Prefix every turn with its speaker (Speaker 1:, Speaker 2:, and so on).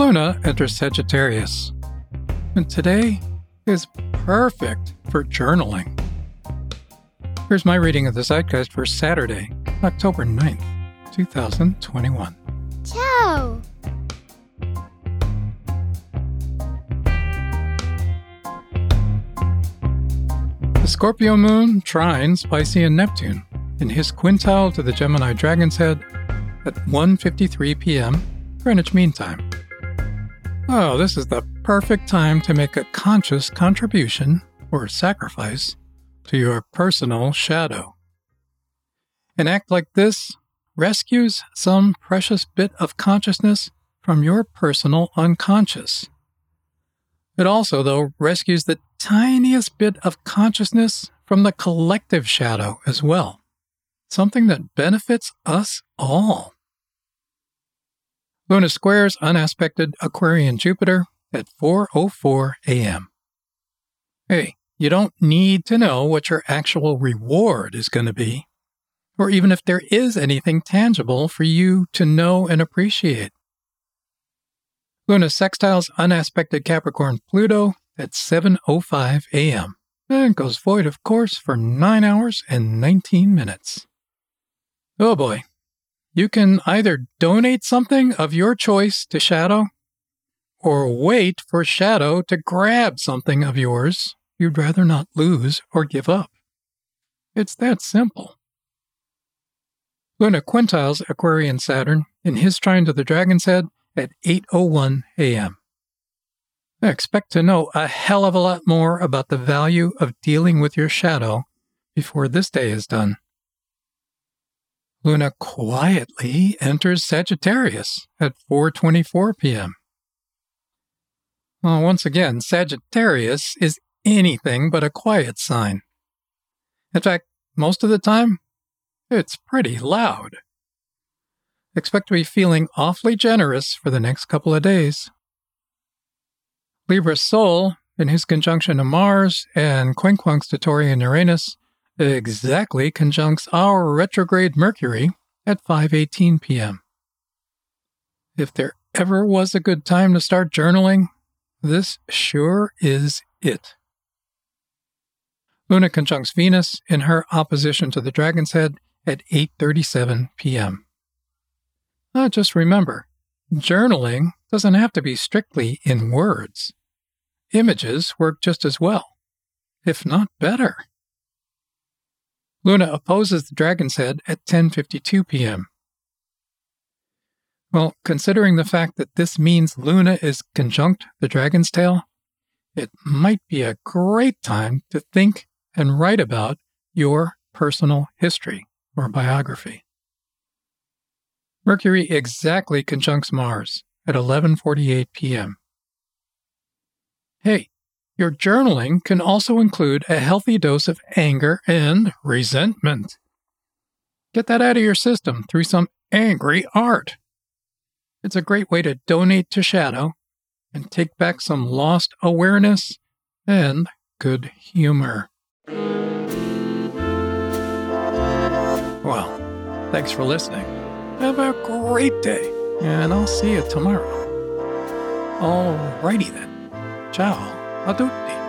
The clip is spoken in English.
Speaker 1: Luna enters Sagittarius. And today is perfect for journaling. Here's my reading of the Zeitgeist for Saturday, October 9th, 2021.
Speaker 2: Ciao!
Speaker 1: The Scorpio moon trines Pisces and Neptune in his quintile to the Gemini Dragon's Head at 1:53 p.m. Greenwich Mean Time. Oh, this is the perfect time to make a conscious contribution or sacrifice to your personal shadow. An act like this rescues some precious bit of consciousness from your personal unconscious. It also, though, rescues the tiniest bit of consciousness from the collective shadow as well, something that benefits us all. Luna squares unaspected Aquarian Jupiter at 4:04 a.m. Hey, you don't need to know what your actual reward is going to be, or even if there is anything tangible for you to know and appreciate. Luna sextiles unaspected Capricorn Pluto at 7:05 a.m. and goes void of course for 9 hours and 19 minutes. Oh boy. You can either donate something of your choice to Shadow or wait for Shadow to grab something of yours you'd rather not lose or give up. It's that simple. Luna quintiles Aquarian Saturn in his trine to the Dragon's Head at 8:01 a.m. I expect to know a hell of a lot more about the value of dealing with your shadow before this day is done. Luna quietly enters Sagittarius at 4:24 p.m. Well, once again, Sagittarius is anything but a quiet sign. In fact, most of the time, it's pretty loud. Expect to be feeling awfully generous for the next couple of days. Libra Sol, in his conjunction to Mars and quincunx to Taurean Uranus, exactly conjuncts our retrograde Mercury at 5:18 p.m. If there ever was a good time to start journaling, this sure is it. Luna conjuncts Venus in her opposition to the Dragon's Head at 8:37 p.m. Now just remember, journaling doesn't have to be strictly in words. Images work just as well, if not better. Luna opposes the Dragon's Head at 10:52 p.m. Well, considering the fact that this means Luna is conjunct the Dragon's Tail, it might be a great time to think and write about your personal history or biography. Mercury exactly conjuncts Mars at 11:48 p.m. Hey, your journaling can also include a healthy dose of anger and resentment. Get that out of your system through some angry art. It's a great way to donate to Shadow and take back some lost awareness and good humor. Well, thanks for listening. Have a great day, and I'll see you tomorrow. Alrighty then. Ciao a tutti.